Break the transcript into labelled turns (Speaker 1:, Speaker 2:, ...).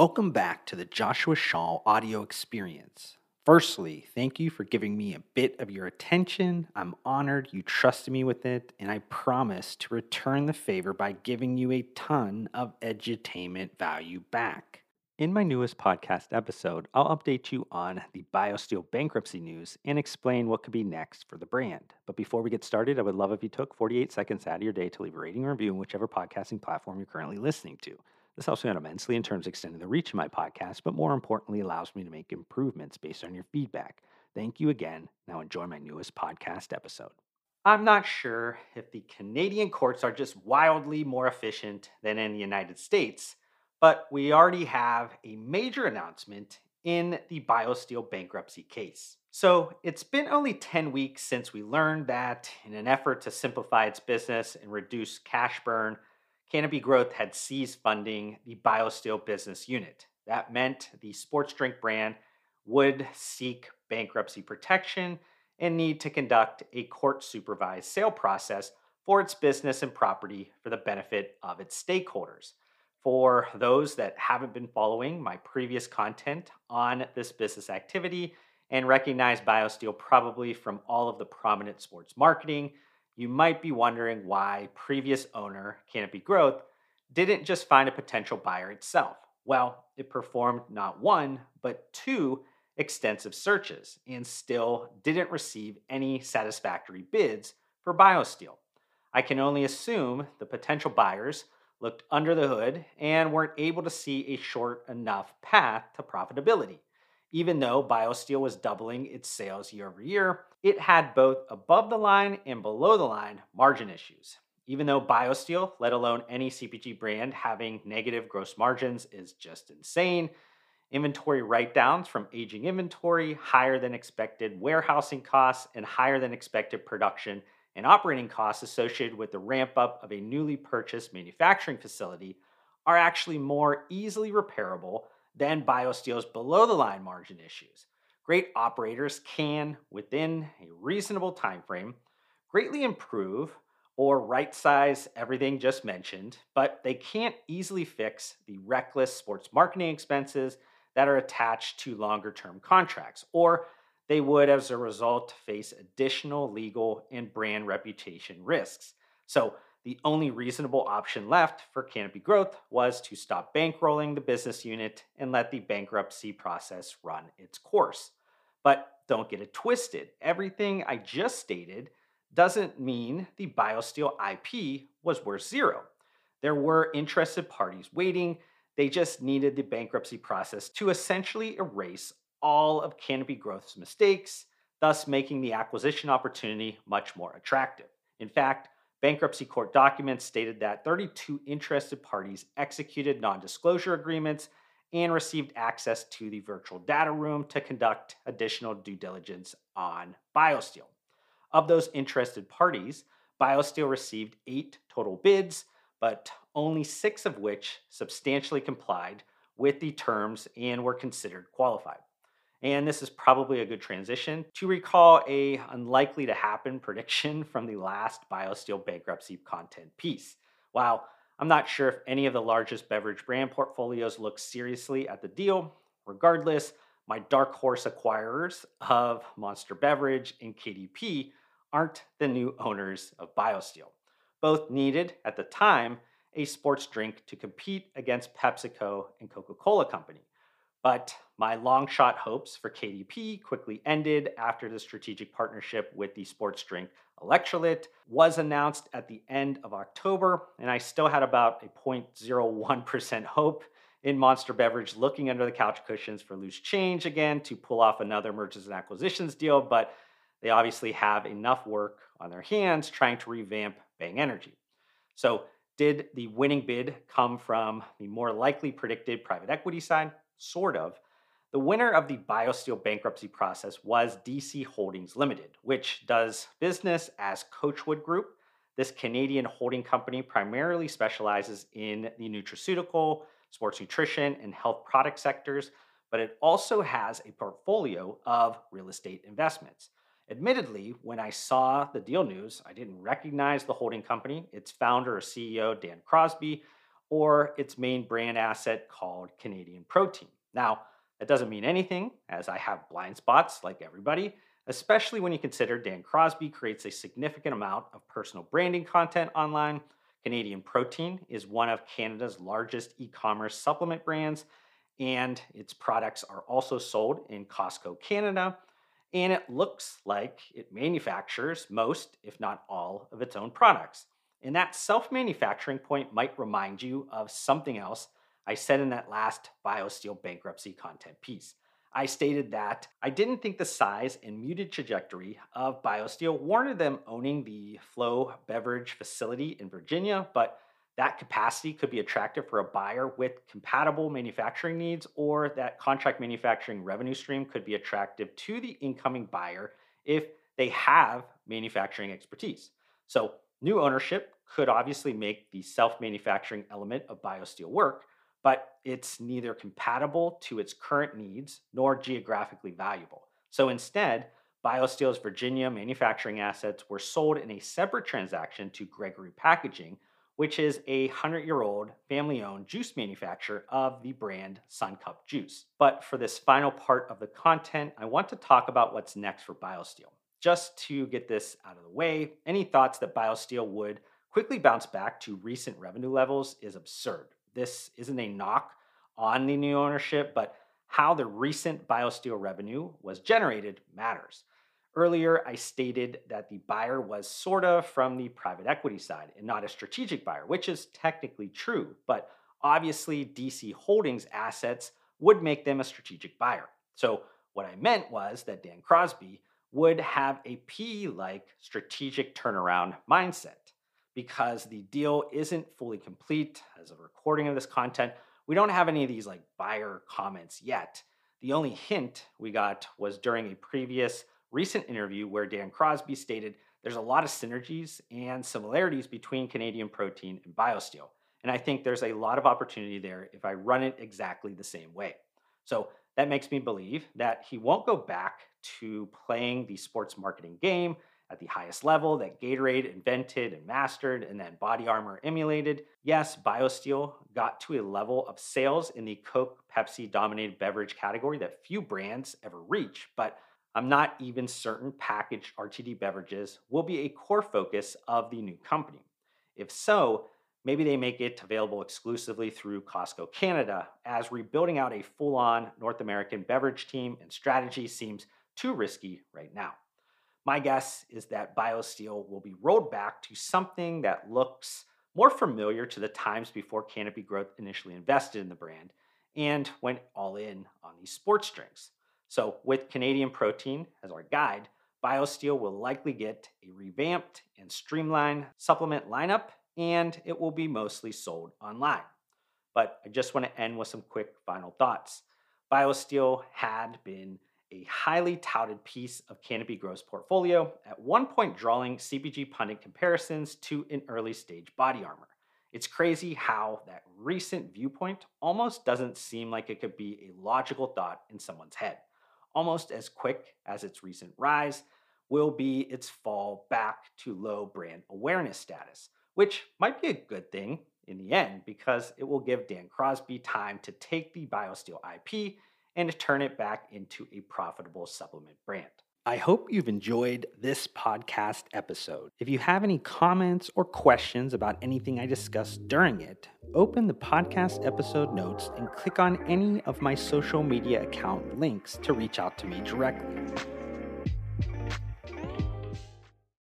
Speaker 1: Welcome back to the Joshua Shaw audio experience. Firstly, thank you for giving me a bit of your attention. I'm honored you trusted me with it, and I promise to return the favor by giving you a ton of edutainment value back. In my newest podcast episode, I'll update you on the BioSteel bankruptcy news and explain what could be next for the brand. But before we get started, I would love if you took 48 seconds out of your day to leave a rating or review in whichever podcasting platform you're currently listening to. This helps me out immensely in terms of extending the reach of my podcast, but more importantly, allows me to make improvements based on your feedback. Thank you again. Now enjoy my newest podcast episode. I'm not sure if the Canadian courts are just wildly more efficient than in the United States, but we already have a major announcement in the BioSteel bankruptcy case. So, it's been only 10 weeks since we learned that, in an effort to simplify its business and reduce cash burn, Canopy Growth had ceased funding the BioSteel business unit. That meant the sports drink brand would seek bankruptcy protection and need to conduct a court supervised sale process for its business and property for the benefit of its stakeholders. For those that haven't been following my previous content on this business activity and recognize BioSteel probably from all of the prominent sports marketing, you might be wondering why previous owner Canopy Growth didn't just find a potential buyer itself. Well, it performed not one, but two extensive searches and still didn't receive any satisfactory bids for BioSteel. I can only assume the potential buyers looked under the hood and weren't able to see a short enough path to profitability. Even though BioSteel was doubling its sales year over year, it had both above the line and below the line margin issues. Even though BioSteel, let alone any CPG brand, having negative gross margins is just insane, inventory write downs from aging inventory, higher than expected warehousing costs, and higher than expected production and operating costs associated with the ramp up of a newly purchased manufacturing facility are actually more easily repairable than BioSteel's below the line margin issues. Great operators can, within a reasonable time frame, greatly improve or right size everything just mentioned, but they can't easily fix the reckless sports marketing expenses that are attached to longer term contracts, or they would, as a result, face additional legal and brand reputation risks. So, the only reasonable option left for Canopy Growth was to stop bankrolling the business unit and let the bankruptcy process run its course. But don't get it twisted. Everything I just stated doesn't mean the BioSteel IP was worth zero. There were interested parties waiting. They just needed the bankruptcy process to essentially erase all of Canopy Growth's mistakes, thus making the acquisition opportunity much more attractive. In fact, Bankruptcy court documents stated that 32 interested parties executed non disclosure agreements and received access to the virtual data room to conduct additional due diligence on BioSteel. Of those interested parties, BioSteel received eight total bids, but only six of which substantially complied with the terms and were considered qualified. And this is probably a good transition to recall a unlikely to happen prediction from the last BioSteel bankruptcy content piece. While I'm not sure if any of the largest beverage brand portfolios look seriously at the deal, regardless, my dark horse acquirers of Monster Beverage and KDP aren't the new owners of BioSteel. Both needed, at the time, a sports drink to compete against PepsiCo and Coca Cola Company. But my long shot hopes for KDP quickly ended after the strategic partnership with the sports drink Electrolit was announced at the end of October, and I still had about a 0.01% hope in Monster Beverage looking under the couch cushions for loose change again to pull off another mergers and acquisitions deal, but they obviously have enough work on their hands trying to revamp Bang Energy. So, did the winning bid come from the more likely predicted private equity side? Sort of. The winner of the BioSteel bankruptcy process was DC Holdings Limited, which does business as Coachwood Group. This Canadian holding company primarily specializes in the nutraceutical, sports nutrition, and health product sectors, but it also has a portfolio of real estate investments. Admittedly, when I saw the deal news, I didn't recognize the holding company, its founder or CEO, Dan Crosby, or its main brand asset called Canadian Protein. Now, that doesn't mean anything, as I have blind spots like everybody, especially when you consider Dan Crosby creates a significant amount of personal branding content online. Canadian Protein is one of Canada's largest e commerce supplement brands, and its products are also sold in Costco Canada and it looks like it manufactures most, if not all, of its own products. And that self manufacturing point might remind you of something else I said in that last BioSteel bankruptcy content piece. I stated that I didn't think the size and muted trajectory of BioSteel warranted them owning the Flow Beverage facility in Virginia, but that capacity could be attractive for a buyer with compatible manufacturing needs, or that contract manufacturing revenue stream could be attractive to the incoming buyer if they have manufacturing expertise. So, new ownership could obviously make the self manufacturing element of BioSteel work, but it's neither compatible to its current needs nor geographically valuable. So, instead, BioSteel's Virginia manufacturing assets were sold in a separate transaction to Gregory Packaging which is a 100 year old family owned juice manufacturer of the brand Suncup Juice. But for this final part of the content, I want to talk about what's next for BioSteel. Just to get this out of the way, any thoughts that BioSteel would quickly bounce back to recent revenue levels is absurd. This isn't a knock on the new ownership, but how the recent BioSteel revenue was generated matters. Earlier, I stated that the buyer was sort of from the private equity side and not a strategic buyer, which is technically true, but obviously DC Holdings assets would make them a strategic buyer. So, what I meant was that Dan Crosby would have a PE like strategic turnaround mindset because the deal isn't fully complete. As a recording of this content, we don't have any of these like buyer comments yet. The only hint we got was during a previous recent interview where Dan Crosby stated there's a lot of synergies and similarities between Canadian Protein and BioSteel. And I think there's a lot of opportunity there if I run it exactly the same way. So that makes me believe that he won't go back to playing the sports marketing game at the highest level that Gatorade invented and mastered and then Body Armor emulated. Yes, BioSteel got to a level of sales in the Coke Pepsi dominated beverage category that few brands ever reach, but I'm not even certain packaged RTD beverages will be a core focus of the new company. If so, maybe they make it available exclusively through Costco Canada, as rebuilding out a full on North American beverage team and strategy seems too risky right now. My guess is that BioSteel will be rolled back to something that looks more familiar to the times before Canopy Growth initially invested in the brand and went all in on these sports drinks. So, with Canadian Protein as our guide, BioSteel will likely get a revamped and streamlined supplement lineup, and it will be mostly sold online. But I just want to end with some quick final thoughts. BioSteel had been a highly touted piece of Canopy Growth's portfolio, at one point drawing CPG pundit comparisons to an early stage body armor. It's crazy how that recent viewpoint almost doesn't seem like it could be a logical thought in someone's head almost as quick as its recent rise, will be its fall back to low brand awareness status, which might be a good thing in the end because it will give Dan Crosby time to take the BioSteel IP and turn it back into a profitable supplement brand. I hope you've enjoyed this podcast episode. If you have any comments or questions about anything I discussed during it, open the podcast episode notes and click on any of my social media account links to reach out to me directly.